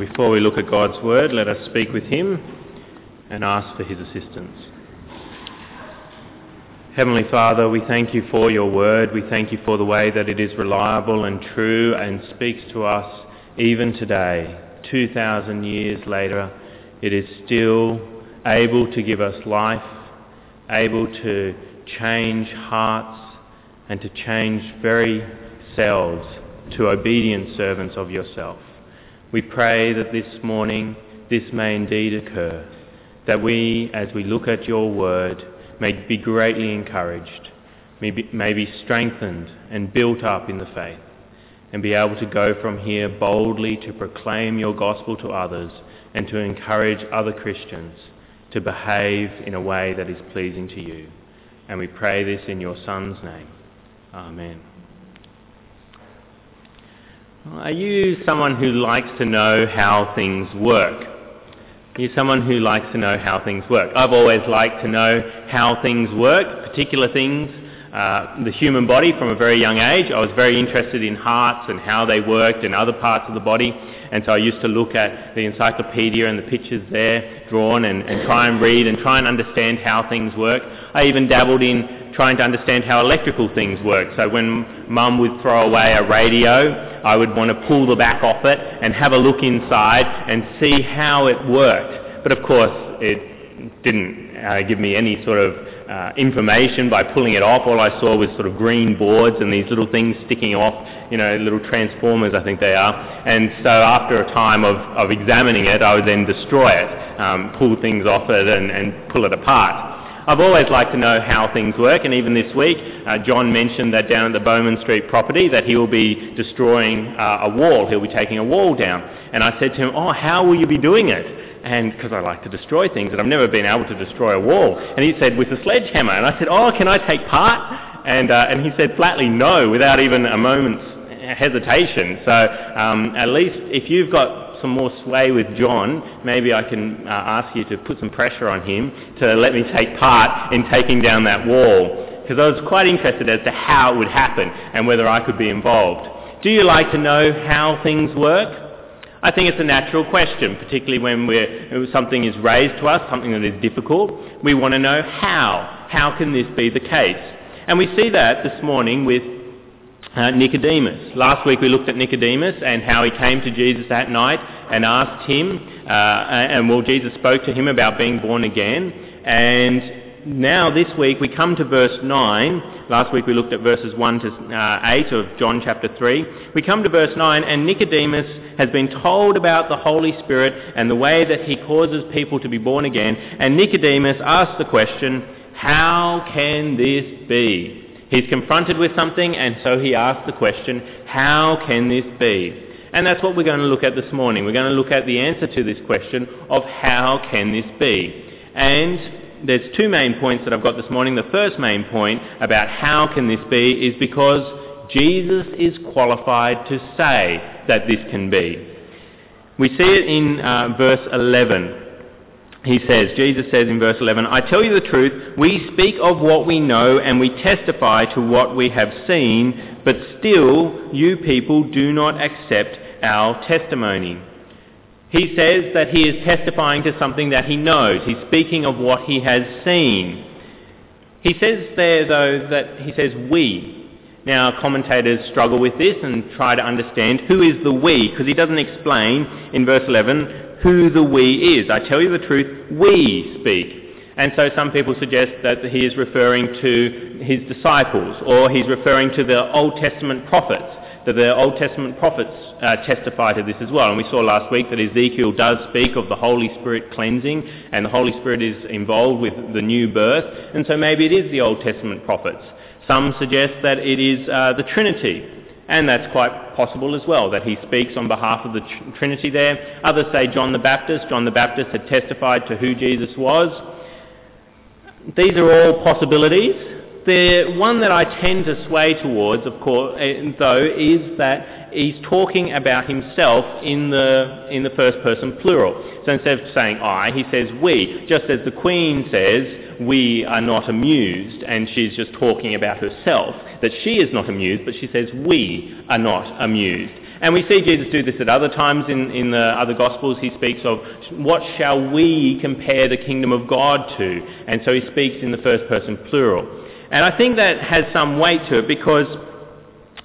Before we look at God's Word, let us speak with Him and ask for His assistance. Heavenly Father, we thank you for your Word. We thank you for the way that it is reliable and true and speaks to us even today. 2,000 years later, it is still able to give us life, able to change hearts and to change very selves to obedient servants of yourself. We pray that this morning this may indeed occur, that we, as we look at your word, may be greatly encouraged, may be, may be strengthened and built up in the faith, and be able to go from here boldly to proclaim your gospel to others and to encourage other Christians to behave in a way that is pleasing to you. And we pray this in your Son's name. Amen. Are you someone who likes to know how things work? Are you someone who likes to know how things work? I've always liked to know how things work, particular things, uh, the human body from a very young age. I was very interested in hearts and how they worked and other parts of the body. And so I used to look at the encyclopedia and the pictures there drawn and, and try and read and try and understand how things work. I even dabbled in trying to understand how electrical things work. So when mum would throw away a radio, I would want to pull the back off it and have a look inside and see how it worked. But of course, it didn't uh, give me any sort of uh, information by pulling it off. All I saw was sort of green boards and these little things sticking off, you know, little transformers, I think they are. And so after a time of, of examining it, I would then destroy it, um, pull things off it and, and pull it apart. I've always liked to know how things work, and even this week, uh, John mentioned that down at the Bowman Street property that he will be destroying uh, a wall. He'll be taking a wall down. And I said to him, oh, how will you be doing it? And because I like to destroy things, and I've never been able to destroy a wall. And he said, with a sledgehammer. And I said, oh, can I take part? And, uh, and he said flatly no, without even a moment's hesitation. So um, at least if you've got some more sway with John, maybe I can uh, ask you to put some pressure on him to let me take part in taking down that wall. Because I was quite interested as to how it would happen and whether I could be involved. Do you like to know how things work? I think it's a natural question, particularly when something is raised to us, something that is difficult. We want to know how. How can this be the case? And we see that this morning with uh, Nicodemus. Last week we looked at Nicodemus and how he came to Jesus that night and asked him, uh, and well, Jesus spoke to him about being born again. And now this week we come to verse 9. Last week we looked at verses 1 to uh, 8 of John chapter 3. We come to verse 9 and Nicodemus has been told about the Holy Spirit and the way that he causes people to be born again. And Nicodemus asks the question, how can this be? He's confronted with something and so he asks the question, how can this be? And that's what we're going to look at this morning. We're going to look at the answer to this question of how can this be? And there's two main points that I've got this morning. The first main point about how can this be is because Jesus is qualified to say that this can be. We see it in uh, verse 11 he says, Jesus says in verse 11, I tell you the truth, we speak of what we know and we testify to what we have seen, but still you people do not accept our testimony. He says that he is testifying to something that he knows. He's speaking of what he has seen. He says there, though, that he says we. Now, commentators struggle with this and try to understand who is the we, because he doesn't explain in verse 11 who the we is. I tell you the truth, we speak. And so some people suggest that he is referring to his disciples, or he's referring to the Old Testament prophets, that the Old Testament prophets uh, testify to this as well. And we saw last week that Ezekiel does speak of the Holy Spirit cleansing, and the Holy Spirit is involved with the new birth, and so maybe it is the Old Testament prophets. Some suggest that it is uh, the Trinity, and that's quite possible as well, that he speaks on behalf of the Trinity there. Others say John the Baptist. John the Baptist had testified to who Jesus was. These are all possibilities. The one that I tend to sway towards, of course, eh, though, is that he's talking about himself in the, in the first person plural. So instead of saying I, he says we, just as the Queen says, we are not amused, and she's just talking about herself, that she is not amused, but she says we are not amused. And we see Jesus do this at other times in, in the other Gospels. He speaks of what shall we compare the kingdom of God to? And so he speaks in the first person plural. And I think that has some weight to it because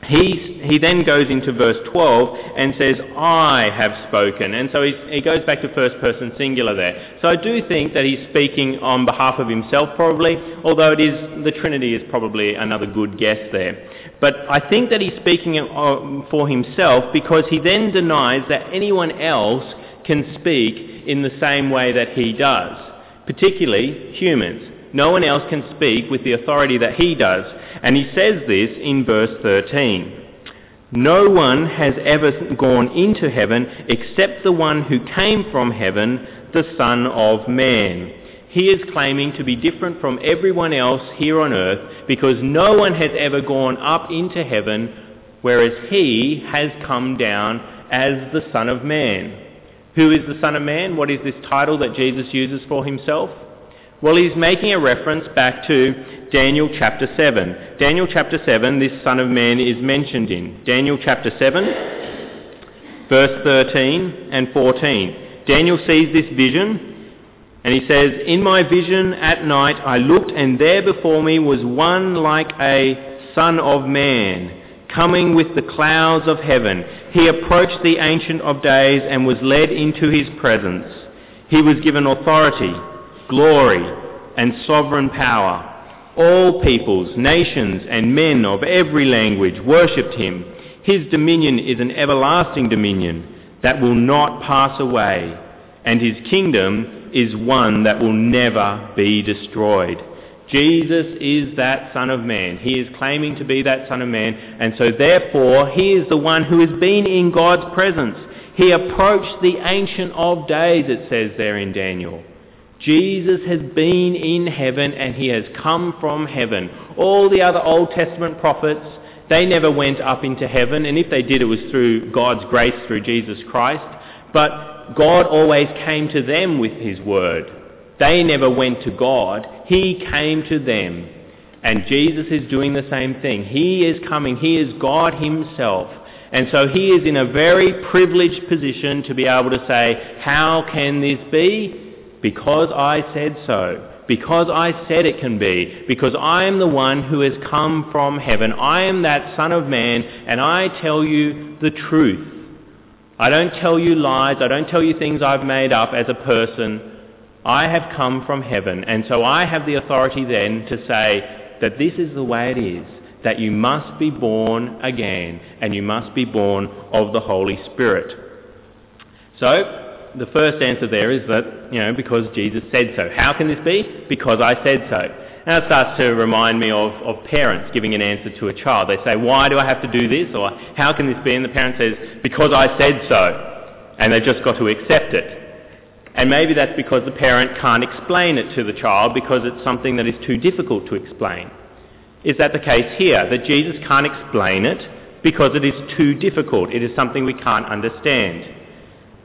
he, he then goes into verse 12 and says, I have spoken. And so he goes back to first person singular there. So I do think that he's speaking on behalf of himself probably, although it is, the Trinity is probably another good guess there. But I think that he's speaking uh, for himself because he then denies that anyone else can speak in the same way that he does, particularly humans. No one else can speak with the authority that he does. And he says this in verse 13. No one has ever gone into heaven except the one who came from heaven, the Son of Man. He is claiming to be different from everyone else here on earth because no one has ever gone up into heaven, whereas he has come down as the Son of Man. Who is the Son of Man? What is this title that Jesus uses for himself? Well, he's making a reference back to Daniel chapter 7. Daniel chapter 7, this Son of Man is mentioned in. Daniel chapter 7, verse 13 and 14. Daniel sees this vision and he says, In my vision at night I looked and there before me was one like a Son of Man coming with the clouds of heaven. He approached the Ancient of Days and was led into his presence. He was given authority glory, and sovereign power. All peoples, nations, and men of every language worshipped him. His dominion is an everlasting dominion that will not pass away, and his kingdom is one that will never be destroyed. Jesus is that Son of Man. He is claiming to be that Son of Man, and so therefore he is the one who has been in God's presence. He approached the Ancient of Days, it says there in Daniel. Jesus has been in heaven and he has come from heaven. All the other Old Testament prophets, they never went up into heaven, and if they did, it was through God's grace through Jesus Christ. But God always came to them with his word. They never went to God, he came to them. And Jesus is doing the same thing. He is coming, he is God himself. And so he is in a very privileged position to be able to say, How can this be? Because I said so, because I said it can be, because I am the one who has come from heaven. I am that Son of Man, and I tell you the truth. I don't tell you lies. I don't tell you things I've made up as a person. I have come from heaven, and so I have the authority then to say that this is the way it is, that you must be born again, and you must be born of the Holy Spirit. So, the first answer there is that, you know, because Jesus said so. How can this be? Because I said so. And it starts to remind me of, of parents giving an answer to a child. They say, why do I have to do this? Or how can this be? And the parent says, because I said so. And they've just got to accept it. And maybe that's because the parent can't explain it to the child because it's something that is too difficult to explain. Is that the case here? That Jesus can't explain it because it is too difficult. It is something we can't understand.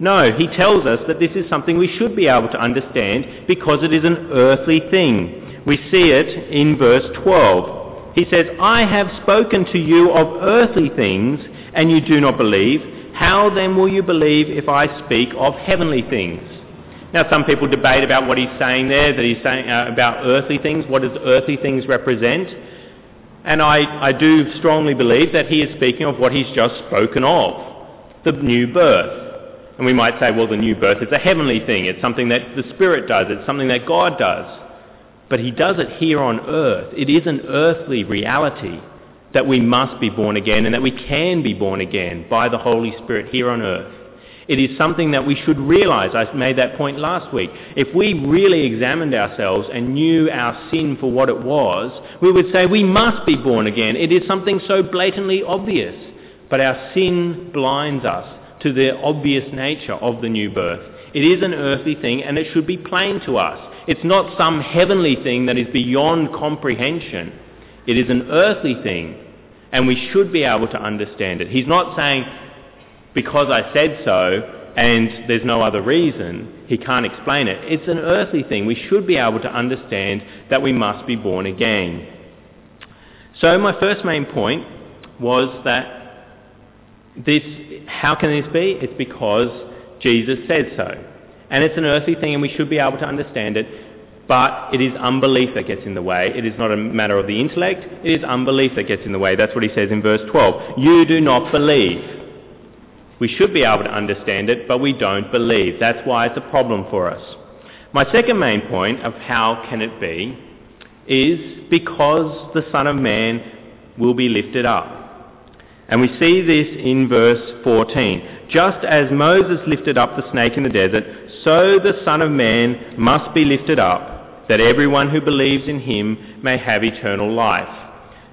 No, he tells us that this is something we should be able to understand because it is an earthly thing. We see it in verse 12. He says, I have spoken to you of earthly things, and you do not believe. How then will you believe if I speak of heavenly things? Now, some people debate about what he's saying there, that he's saying uh, about earthly things. What does earthly things represent? And I, I do strongly believe that he is speaking of what he's just spoken of the new birth. And we might say, well, the new birth is a heavenly thing. It's something that the Spirit does. It's something that God does. But He does it here on earth. It is an earthly reality that we must be born again and that we can be born again by the Holy Spirit here on earth. It is something that we should realize. I made that point last week. If we really examined ourselves and knew our sin for what it was, we would say we must be born again. It is something so blatantly obvious. But our sin blinds us to the obvious nature of the new birth. It is an earthly thing and it should be plain to us. It's not some heavenly thing that is beyond comprehension. It is an earthly thing and we should be able to understand it. He's not saying, because I said so and there's no other reason, he can't explain it. It's an earthly thing. We should be able to understand that we must be born again. So my first main point was that this, how can this be? It's because Jesus said so. And it's an earthly thing and we should be able to understand it, but it is unbelief that gets in the way. It is not a matter of the intellect, it is unbelief that gets in the way. That's what he says in verse 12. You do not believe. We should be able to understand it, but we don't believe. That's why it's a problem for us. My second main point of how can it be is because the Son of Man will be lifted up. And we see this in verse 14. Just as Moses lifted up the snake in the desert, so the Son of Man must be lifted up, that everyone who believes in him may have eternal life.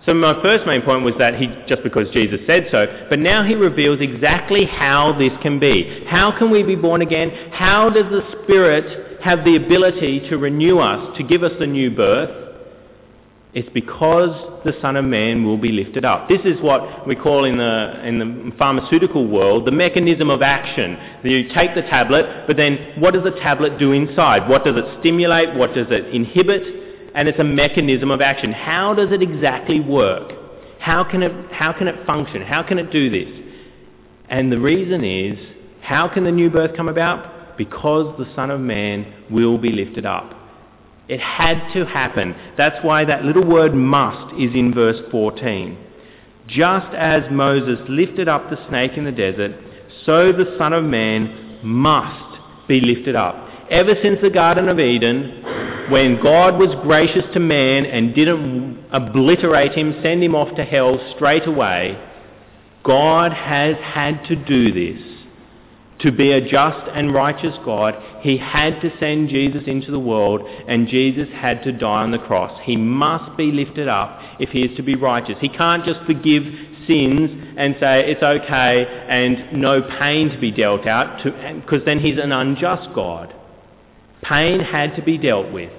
So my first main point was that he, just because Jesus said so, but now he reveals exactly how this can be. How can we be born again? How does the Spirit have the ability to renew us, to give us the new birth? It's because the Son of Man will be lifted up. This is what we call in the, in the pharmaceutical world the mechanism of action. You take the tablet, but then what does the tablet do inside? What does it stimulate? What does it inhibit? And it's a mechanism of action. How does it exactly work? How can it, how can it function? How can it do this? And the reason is, how can the new birth come about? Because the Son of Man will be lifted up. It had to happen. That's why that little word must is in verse 14. Just as Moses lifted up the snake in the desert, so the Son of Man must be lifted up. Ever since the Garden of Eden, when God was gracious to man and didn't obliterate him, send him off to hell straight away, God has had to do this to be a just and righteous God, he had to send Jesus into the world and Jesus had to die on the cross. He must be lifted up if he is to be righteous. He can't just forgive sins and say it's okay and no pain to be dealt out because then he's an unjust God. Pain had to be dealt with.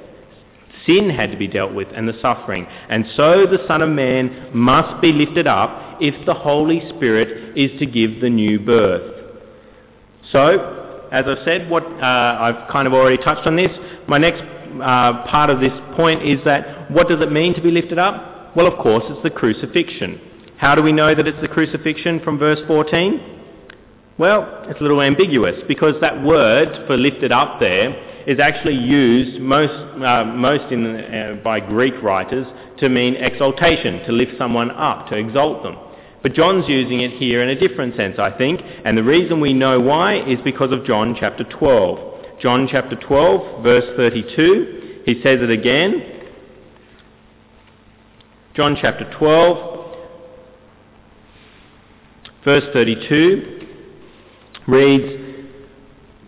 Sin had to be dealt with and the suffering. And so the Son of Man must be lifted up if the Holy Spirit is to give the new birth. So, as I've said, uh, I've kind of already touched on this. My next uh, part of this point is that what does it mean to be lifted up? Well, of course, it's the crucifixion. How do we know that it's the crucifixion from verse 14? Well, it's a little ambiguous because that word for lifted up there is actually used most, uh, most in, uh, by Greek writers to mean exaltation, to lift someone up, to exalt them. But John's using it here in a different sense, I think, and the reason we know why is because of John chapter 12. John chapter 12, verse 32, he says it again. John chapter 12, verse 32 reads,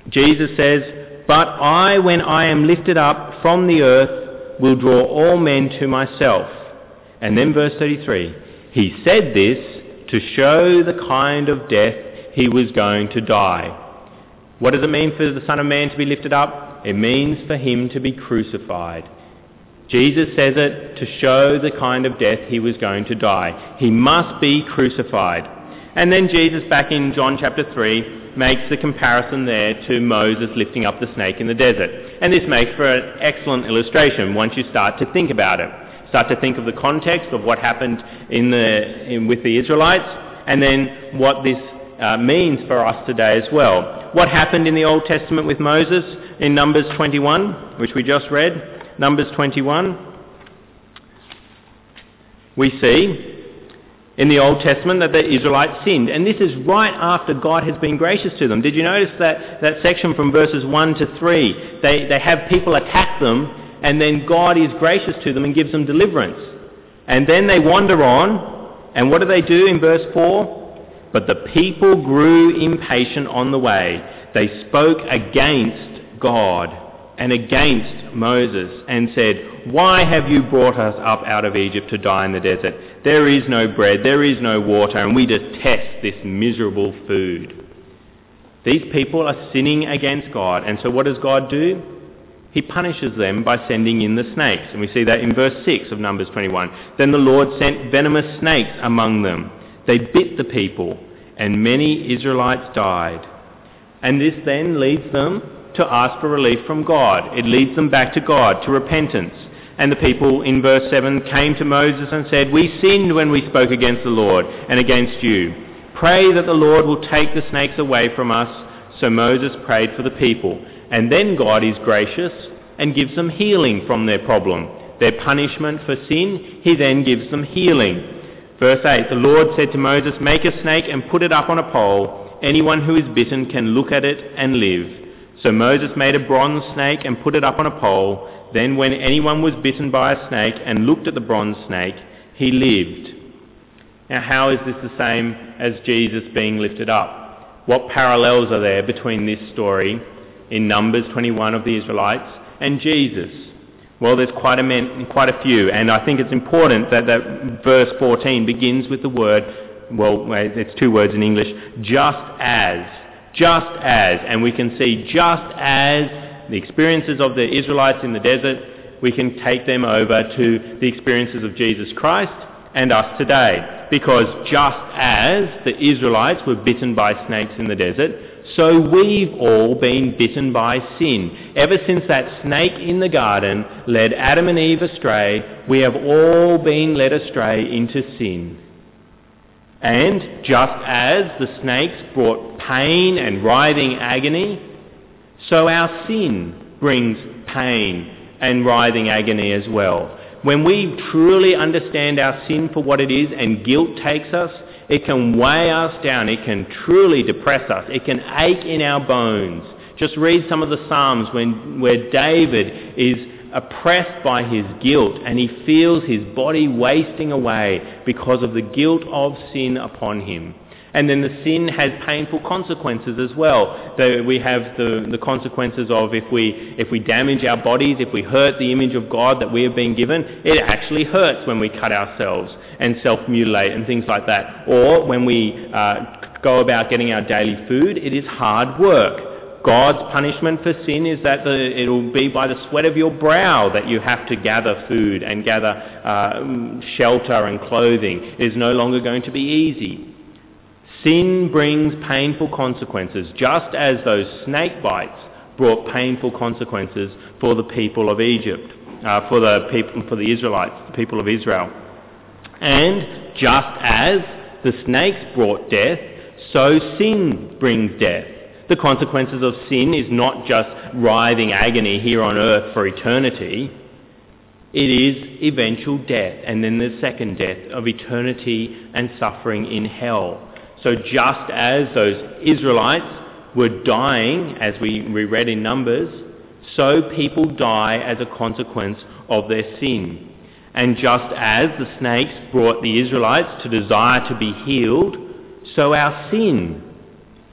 Jesus says, But I, when I am lifted up from the earth, will draw all men to myself. And then verse 33, he said this to show the kind of death he was going to die. What does it mean for the Son of Man to be lifted up? It means for him to be crucified. Jesus says it to show the kind of death he was going to die. He must be crucified. And then Jesus, back in John chapter 3, makes the comparison there to Moses lifting up the snake in the desert. And this makes for an excellent illustration once you start to think about it start to think of the context of what happened in the, in, with the Israelites and then what this uh, means for us today as well. What happened in the Old Testament with Moses in Numbers 21, which we just read? Numbers 21. We see in the Old Testament that the Israelites sinned. And this is right after God has been gracious to them. Did you notice that, that section from verses 1 to 3? They, they have people attack them and then God is gracious to them and gives them deliverance. And then they wander on, and what do they do in verse 4? But the people grew impatient on the way. They spoke against God and against Moses and said, Why have you brought us up out of Egypt to die in the desert? There is no bread, there is no water, and we detest this miserable food. These people are sinning against God, and so what does God do? He punishes them by sending in the snakes. And we see that in verse 6 of Numbers 21. Then the Lord sent venomous snakes among them. They bit the people, and many Israelites died. And this then leads them to ask for relief from God. It leads them back to God, to repentance. And the people in verse 7 came to Moses and said, We sinned when we spoke against the Lord and against you. Pray that the Lord will take the snakes away from us. So Moses prayed for the people. And then God is gracious and gives them healing from their problem. Their punishment for sin, he then gives them healing. Verse 8 The Lord said to Moses, Make a snake and put it up on a pole. Anyone who is bitten can look at it and live. So Moses made a bronze snake and put it up on a pole. Then, when anyone was bitten by a snake and looked at the bronze snake, he lived. Now, how is this the same as Jesus being lifted up? What parallels are there between this story in Numbers 21 of the Israelites and Jesus? Well, there's quite a, man, quite a few, and I think it's important that, that verse 14 begins with the word, well, it's two words in English, just as. Just as. And we can see just as the experiences of the Israelites in the desert, we can take them over to the experiences of Jesus Christ and us today. Because just as the Israelites were bitten by snakes in the desert, so we've all been bitten by sin. Ever since that snake in the garden led Adam and Eve astray, we have all been led astray into sin. And just as the snakes brought pain and writhing agony, so our sin brings pain and writhing agony as well. When we truly understand our sin for what it is and guilt takes us, it can weigh us down. It can truly depress us. It can ache in our bones. Just read some of the Psalms when, where David is oppressed by his guilt and he feels his body wasting away because of the guilt of sin upon him. And then the sin has painful consequences as well. So we have the, the consequences of if we, if we damage our bodies, if we hurt the image of God that we have been given, it actually hurts when we cut ourselves and self-mutilate and things like that. Or when we uh, go about getting our daily food, it is hard work. God's punishment for sin is that the, it'll be by the sweat of your brow that you have to gather food and gather uh, shelter and clothing. It is no longer going to be easy. Sin brings painful consequences, just as those snake bites brought painful consequences for the people of Egypt, uh, for the people, for the Israelites, the people of Israel. And just as the snakes brought death, so sin brings death. The consequences of sin is not just writhing agony here on earth for eternity. It is eventual death, and then the second death of eternity and suffering in hell. So just as those Israelites were dying, as we, we read in Numbers, so people die as a consequence of their sin. And just as the snakes brought the Israelites to desire to be healed, so our sin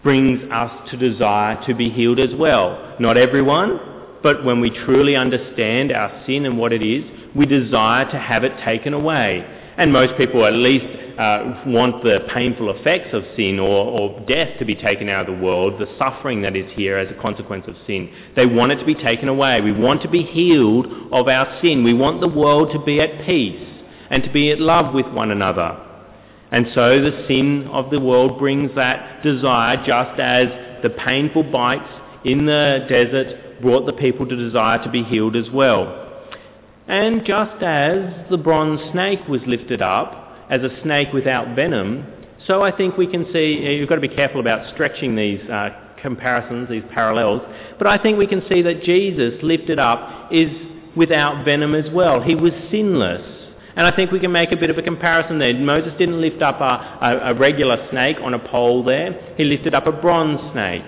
brings us to desire to be healed as well. Not everyone, but when we truly understand our sin and what it is, we desire to have it taken away. And most people at least Uh, want the painful effects of sin or, or death to be taken out of the world, the suffering that is here as a consequence of sin. They want it to be taken away. We want to be healed of our sin. We want the world to be at peace and to be at love with one another. And so the sin of the world brings that desire just as the painful bites in the desert brought the people to desire to be healed as well. And just as the bronze snake was lifted up, as a snake without venom. So I think we can see, you've got to be careful about stretching these uh, comparisons, these parallels, but I think we can see that Jesus, lifted up, is without venom as well. He was sinless. And I think we can make a bit of a comparison there. Moses didn't lift up a, a, a regular snake on a pole there. He lifted up a bronze snake.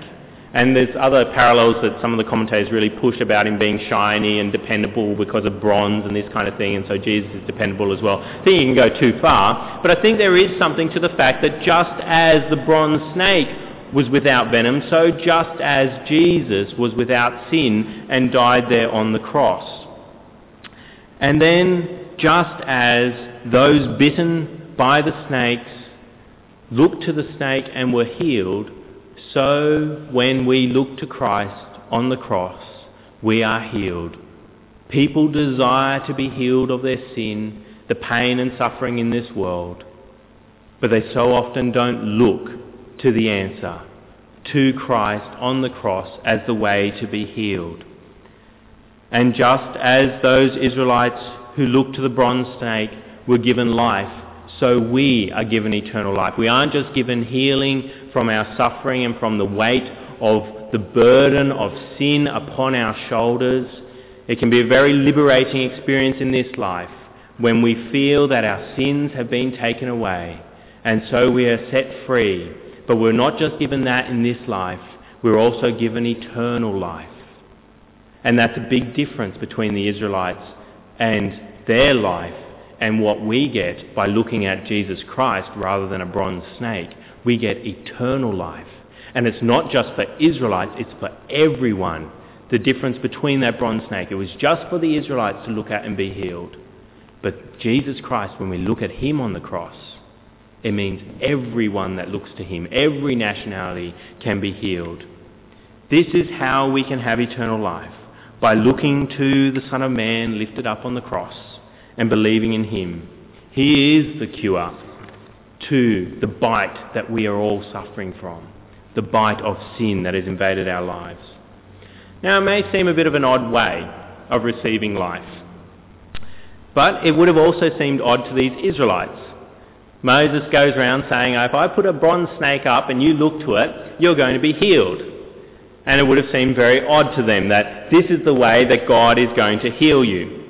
And there's other parallels that some of the commentators really push about him being shiny and dependable because of bronze and this kind of thing, and so Jesus is dependable as well. I think you can go too far, but I think there is something to the fact that just as the bronze snake was without venom, so just as Jesus was without sin and died there on the cross. And then, just as those bitten by the snakes looked to the snake and were healed, so when we look to Christ on the cross, we are healed. People desire to be healed of their sin, the pain and suffering in this world, but they so often don't look to the answer, to Christ on the cross as the way to be healed. And just as those Israelites who looked to the bronze snake were given life, so we are given eternal life. We aren't just given healing from our suffering and from the weight of the burden of sin upon our shoulders. It can be a very liberating experience in this life when we feel that our sins have been taken away and so we are set free. But we're not just given that in this life, we're also given eternal life. And that's a big difference between the Israelites and their life and what we get by looking at Jesus Christ rather than a bronze snake. We get eternal life. And it's not just for Israelites, it's for everyone. The difference between that bronze snake, it was just for the Israelites to look at and be healed. But Jesus Christ, when we look at him on the cross, it means everyone that looks to him, every nationality can be healed. This is how we can have eternal life, by looking to the Son of Man lifted up on the cross and believing in him. He is the cure to the bite that we are all suffering from, the bite of sin that has invaded our lives. Now, it may seem a bit of an odd way of receiving life, but it would have also seemed odd to these Israelites. Moses goes around saying, if I put a bronze snake up and you look to it, you're going to be healed. And it would have seemed very odd to them that this is the way that God is going to heal you.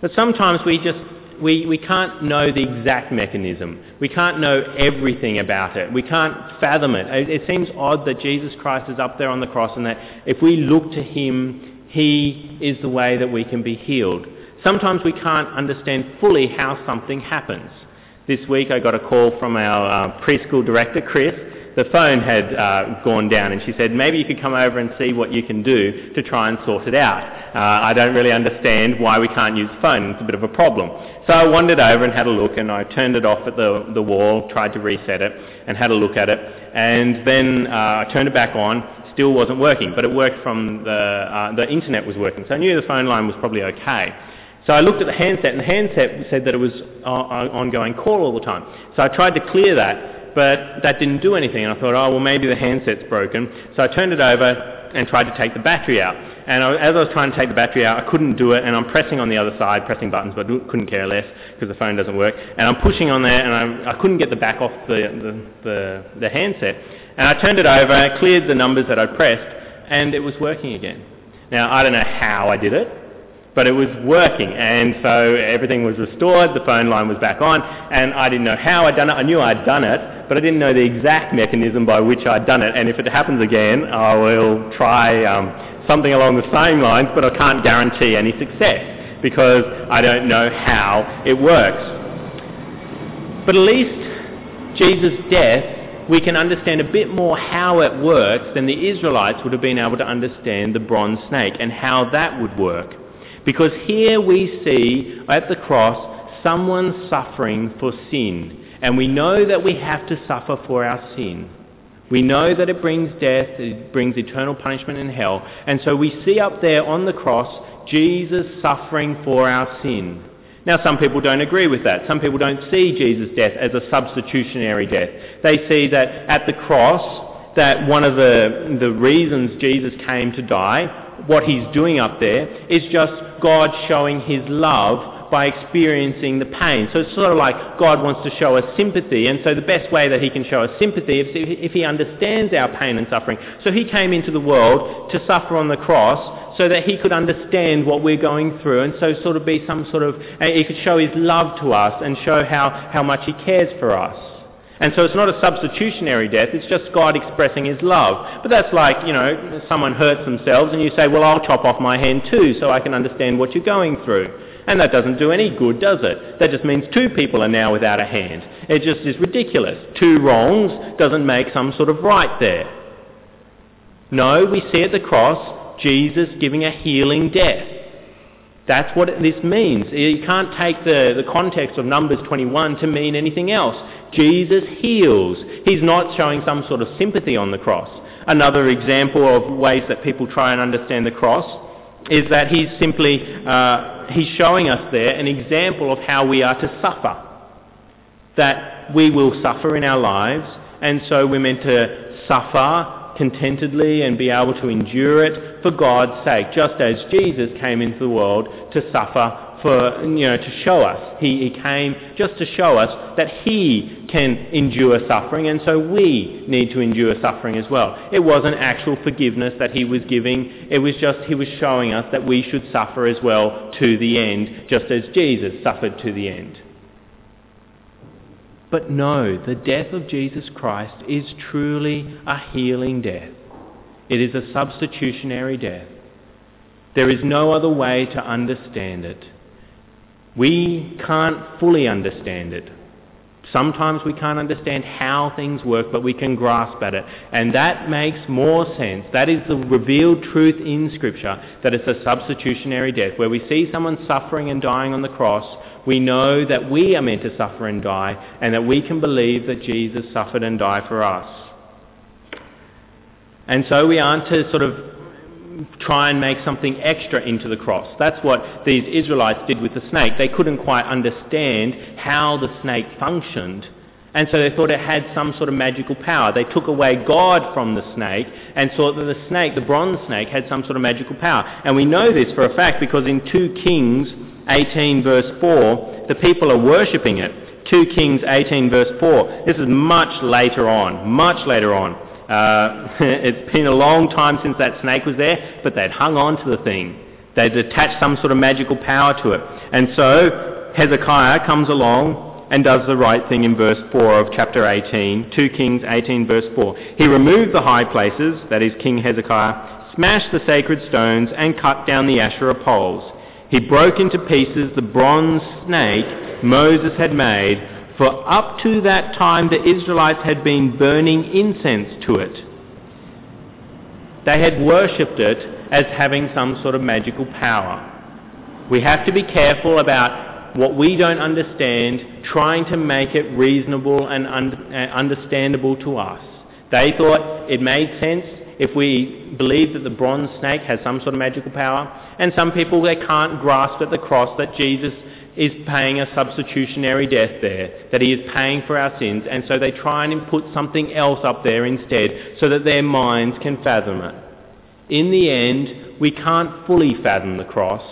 But sometimes we just we, we can't know the exact mechanism. We can't know everything about it. We can't fathom it. it. It seems odd that Jesus Christ is up there on the cross and that if we look to him, he is the way that we can be healed. Sometimes we can't understand fully how something happens. This week I got a call from our uh, preschool director, Chris. The phone had uh, gone down and she said, maybe you could come over and see what you can do to try and sort it out. Uh, I don't really understand why we can't use the phone. It's a bit of a problem. So I wandered over and had a look and I turned it off at the, the wall, tried to reset it and had a look at it. And then uh, I turned it back on still wasn't working, but it worked from the, uh, the internet was working. So I knew the phone line was probably okay. So I looked at the handset, and the handset said that it was on ongoing call all the time. So I tried to clear that, but that didn't do anything. And I thought, oh, well, maybe the handset's broken. So I turned it over and tried to take the battery out. And I, as I was trying to take the battery out, I couldn't do it, and I'm pressing on the other side, pressing buttons, but couldn't care less because the phone doesn't work. And I'm pushing on there, and I, I couldn't get the back off the, the, the, the handset. And I turned it over, cleared the numbers that I'd pressed, and it was working again. Now, I don't know how I did it, but it was working, and so everything was restored, the phone line was back on, and I didn't know how I'd done it. I knew I'd done it, but I didn't know the exact mechanism by which I'd done it, and if it happens again, I will try um, something along the same lines, but I can't guarantee any success, because I don't know how it works. But at least Jesus' death we can understand a bit more how it works than the Israelites would have been able to understand the bronze snake and how that would work. Because here we see at the cross someone suffering for sin. And we know that we have to suffer for our sin. We know that it brings death, it brings eternal punishment in hell. And so we see up there on the cross Jesus suffering for our sin. Now, some people don't agree with that. Some people don't see Jesus' death as a substitutionary death. They see that at the cross, that one of the, the reasons Jesus came to die, what he's doing up there, is just God showing his love by experiencing the pain. So it's sort of like God wants to show us sympathy, and so the best way that he can show us sympathy is if he understands our pain and suffering. So he came into the world to suffer on the cross so that he could understand what we're going through, and so sort of be some sort of, uh, he could show his love to us and show how, how much he cares for us. And so it's not a substitutionary death, it's just God expressing his love. But that's like, you know, someone hurts themselves and you say, well, I'll chop off my hand too so I can understand what you're going through. And that doesn't do any good, does it? That just means two people are now without a hand. It just is ridiculous. Two wrongs doesn't make some sort of right there. No, we see at the cross Jesus giving a healing death. That's what this means. You can't take the, the context of Numbers 21 to mean anything else. Jesus heals. He's not showing some sort of sympathy on the cross. Another example of ways that people try and understand the cross is that he's simply uh, he's showing us there an example of how we are to suffer. That we will suffer in our lives, and so we're meant to suffer contentedly and be able to endure it for God's sake, just as Jesus came into the world to suffer for, you know, to show us. He, he came just to show us that he can endure suffering, and so we need to endure suffering as well. It wasn't actual forgiveness that he was giving, it was just he was showing us that we should suffer as well to the end, just as Jesus suffered to the end. But no, the death of Jesus Christ is truly a healing death. It is a substitutionary death. There is no other way to understand it. We can't fully understand it. Sometimes we can't understand how things work, but we can grasp at it. And that makes more sense. That is the revealed truth in Scripture, that it's a substitutionary death. Where we see someone suffering and dying on the cross, we know that we are meant to suffer and die, and that we can believe that Jesus suffered and died for us. And so we aren't to sort of try and make something extra into the cross. That's what these Israelites did with the snake. They couldn't quite understand how the snake functioned. And so they thought it had some sort of magical power. They took away God from the snake and thought that the snake, the bronze snake, had some sort of magical power. And we know this for a fact because in 2 Kings 18 verse 4, the people are worshipping it. 2 Kings 18 verse 4. This is much later on, much later on. Uh, it's been a long time since that snake was there, but they'd hung on to the thing. They'd attached some sort of magical power to it. And so Hezekiah comes along and does the right thing in verse 4 of chapter 18, 2 Kings 18 verse 4. He removed the high places, that is King Hezekiah, smashed the sacred stones and cut down the Asherah poles. He broke into pieces the bronze snake Moses had made for up to that time the Israelites had been burning incense to it. They had worshipped it as having some sort of magical power. We have to be careful about what we don't understand, trying to make it reasonable and un- uh, understandable to us. They thought it made sense if we believe that the bronze snake has some sort of magical power, and some people they can't grasp at the cross that Jesus is paying a substitutionary death there, that he is paying for our sins, and so they try and put something else up there instead so that their minds can fathom it. In the end, we can't fully fathom the cross,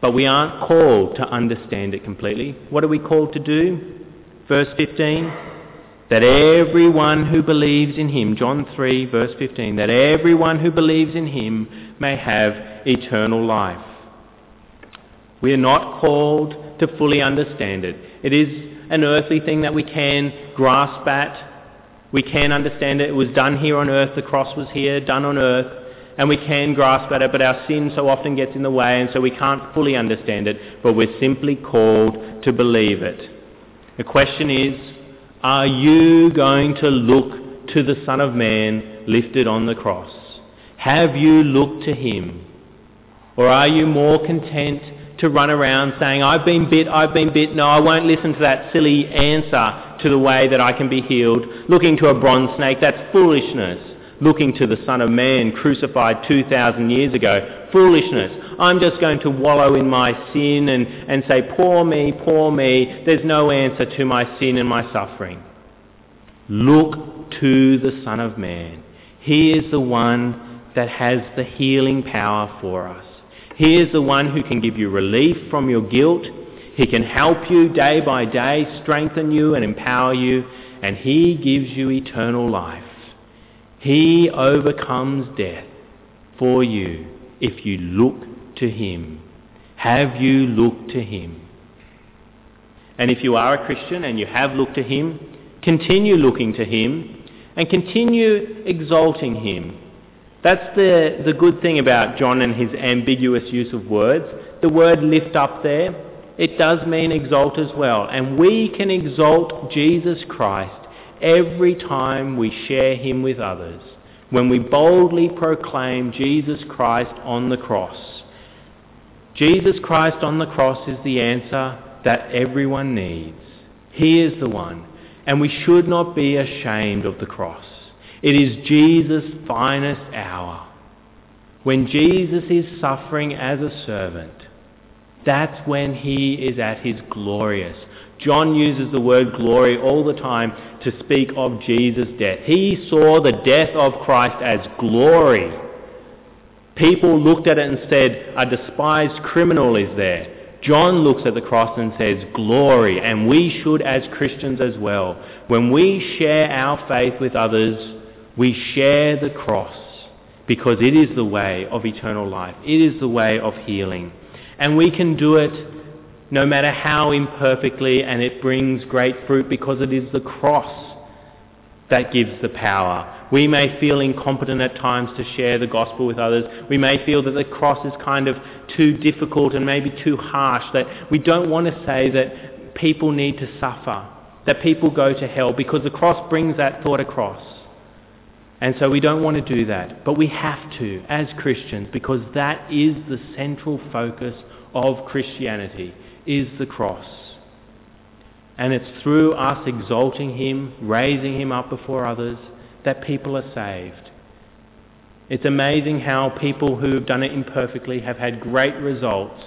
but we aren't called to understand it completely. What are we called to do? Verse 15 that everyone who believes in him, John 3, verse 15, that everyone who believes in him may have eternal life. We are not called to fully understand it. It is an earthly thing that we can grasp at. We can understand it. It was done here on earth. The cross was here, done on earth. And we can grasp at it, but our sin so often gets in the way, and so we can't fully understand it. But we're simply called to believe it. The question is are you going to look to the Son of Man lifted on the cross? Have you looked to him? Or are you more content to run around saying, I've been bit, I've been bit. No, I won't listen to that silly answer to the way that I can be healed. Looking to a bronze snake, that's foolishness. Looking to the Son of Man crucified 2,000 years ago, foolishness. I'm just going to wallow in my sin and, and say, poor me, poor me. There's no answer to my sin and my suffering. Look to the Son of Man. He is the one that has the healing power for us. He is the one who can give you relief from your guilt. He can help you day by day, strengthen you and empower you, and He gives you eternal life. He overcomes death for you if you look to Him. Have you looked to Him? And if you are a Christian and you have looked to Him, continue looking to Him and continue exalting Him that's the, the good thing about John and his ambiguous use of words. The word lift up there, it does mean exalt as well. And we can exalt Jesus Christ every time we share him with others. When we boldly proclaim Jesus Christ on the cross. Jesus Christ on the cross is the answer that everyone needs. He is the one. And we should not be ashamed of the cross. It is Jesus' finest hour. When Jesus is suffering as a servant, that's when he is at his glorious. John uses the word glory all the time to speak of Jesus' death. He saw the death of Christ as glory. People looked at it and said, a despised criminal is there. John looks at the cross and says, glory, and we should as Christians as well. When we share our faith with others, we share the cross because it is the way of eternal life. It is the way of healing. And we can do it no matter how imperfectly, and it brings great fruit because it is the cross that gives the power. We may feel incompetent at times to share the gospel with others. We may feel that the cross is kind of too difficult and maybe too harsh, that we don't want to say that people need to suffer, that people go to hell, because the cross brings that thought across. And so we don't want to do that. But we have to as Christians because that is the central focus of Christianity, is the cross. And it's through us exalting him, raising him up before others, that people are saved. It's amazing how people who have done it imperfectly have had great results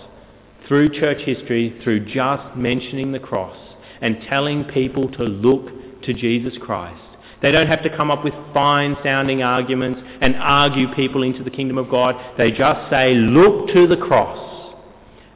through church history through just mentioning the cross and telling people to look to Jesus Christ. They don't have to come up with fine sounding arguments and argue people into the kingdom of God. They just say, look to the cross.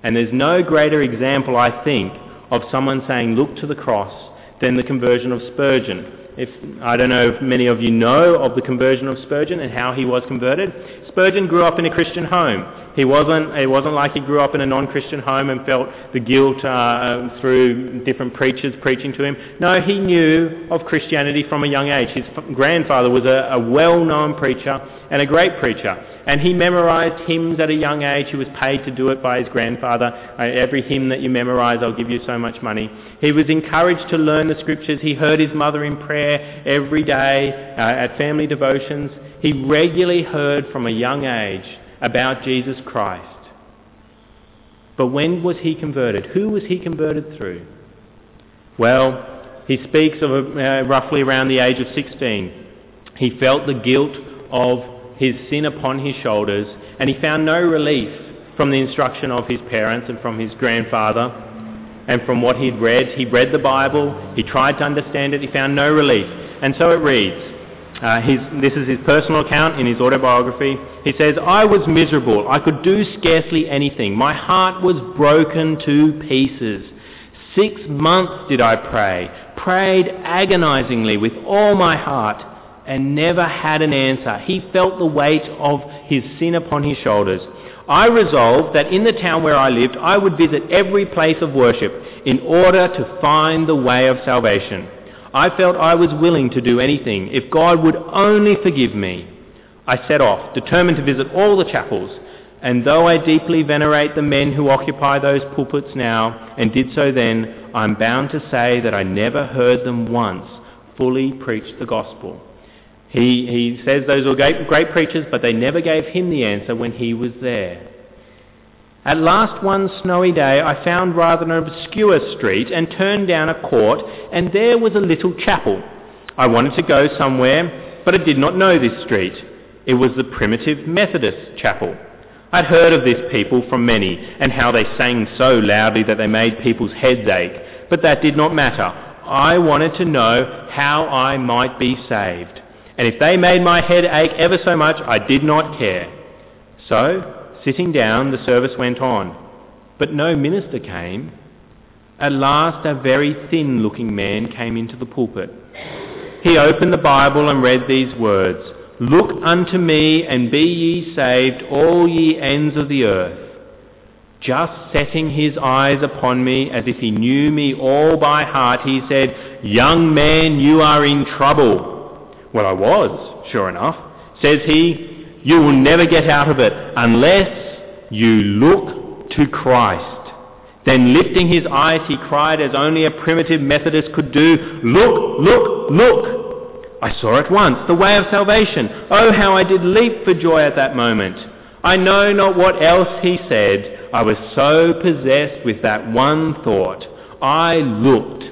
And there's no greater example, I think, of someone saying, look to the cross than the conversion of Spurgeon. If, I don't know if many of you know of the conversion of Spurgeon and how he was converted. Spurgeon grew up in a Christian home. He wasn't, it wasn't like he grew up in a non-Christian home and felt the guilt uh, through different preachers preaching to him. No, he knew of Christianity from a young age. His grandfather was a, a well-known preacher and a great preacher. And he memorized hymns at a young age. He was paid to do it by his grandfather. Uh, every hymn that you memorize, I'll give you so much money. He was encouraged to learn the scriptures. He heard his mother in prayer every day uh, at family devotions. He regularly heard from a young age about Jesus Christ. But when was he converted? Who was he converted through? Well, he speaks of uh, roughly around the age of 16. He felt the guilt of his sin upon his shoulders, and he found no relief from the instruction of his parents and from his grandfather and from what he'd read. He read the Bible, he tried to understand it, he found no relief. And so it reads uh, his, this is his personal account in his autobiography. He says, I was miserable. I could do scarcely anything. My heart was broken to pieces. Six months did I pray, prayed agonizingly with all my heart, and never had an answer. He felt the weight of his sin upon his shoulders. I resolved that in the town where I lived, I would visit every place of worship in order to find the way of salvation. I felt I was willing to do anything if God would only forgive me. I set off, determined to visit all the chapels, and though I deeply venerate the men who occupy those pulpits now, and did so then, I'm bound to say that I never heard them once fully preach the gospel. He, he says those were great, preachers, but they never gave him the answer when he was there. At last one snowy day I found rather an obscure street and turned down a court, and there was a little chapel. I wanted to go somewhere, but I did not know this street. It was the primitive Methodist chapel. I'd heard of this people from many, and how they sang so loudly that they made people's heads ache, but that did not matter. I wanted to know how I might be saved. And if they made my head ache ever so much, I did not care. So Sitting down, the service went on, but no minister came. At last, a very thin looking man came into the pulpit. He opened the Bible and read these words Look unto me, and be ye saved, all ye ends of the earth. Just setting his eyes upon me as if he knew me all by heart, he said, Young man, you are in trouble. Well, I was, sure enough. Says he, you will never get out of it unless you look to Christ. Then lifting his eyes, he cried as only a primitive Methodist could do, Look, look, look! I saw at once the way of salvation. Oh, how I did leap for joy at that moment. I know not what else he said. I was so possessed with that one thought. I looked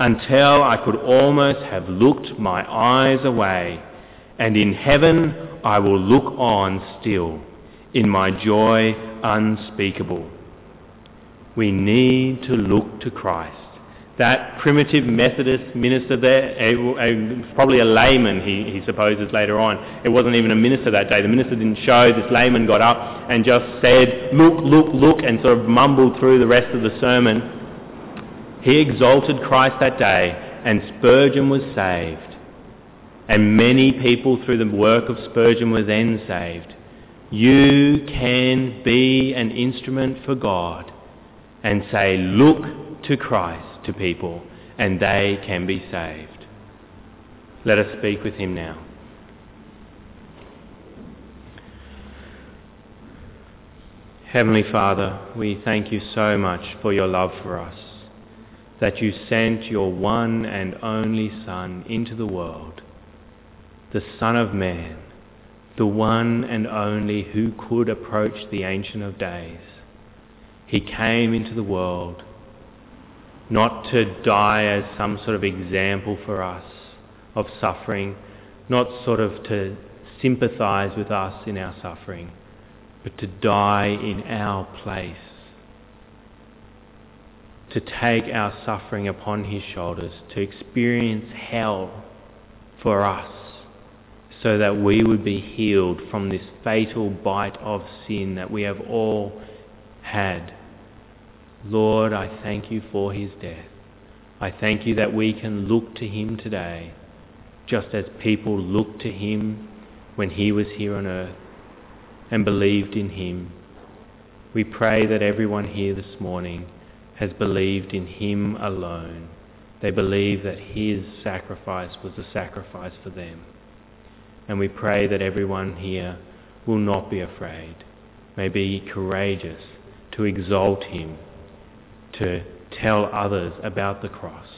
until I could almost have looked my eyes away. And in heaven I will look on still in my joy unspeakable. We need to look to Christ. that primitive Methodist minister there, probably a layman, he, he supposes later on. It wasn't even a minister that day. The minister didn't show. This layman got up and just said, Look, look, look, and sort of mumbled through the rest of the sermon. He exalted Christ that day, and Spurgeon was saved. And many people through the work of Spurgeon were then saved. You can be an instrument for God and say, Look to Christ to people and they can be saved. Let us speak with him now. Heavenly Father, we thank you so much for your love for us, that you sent your one and only Son into the world, the Son of Man, the one and only who could approach the Ancient of Days. He came into the world not to die as some sort of example for us of suffering, not sort of to sympathize with us in our suffering, but to die in our place, to take our suffering upon his shoulders, to experience hell for us, so that we would be healed from this fatal bite of sin that we have all had Lord, I thank you for his death. I thank you that we can look to him today, just as people looked to him when he was here on earth and believed in him. We pray that everyone here this morning has believed in him alone. They believe that his sacrifice was a sacrifice for them. And we pray that everyone here will not be afraid, may be courageous to exalt him to tell others about the cross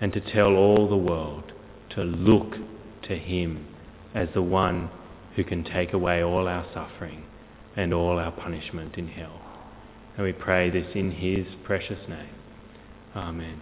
and to tell all the world to look to him as the one who can take away all our suffering and all our punishment in hell. And we pray this in his precious name. Amen.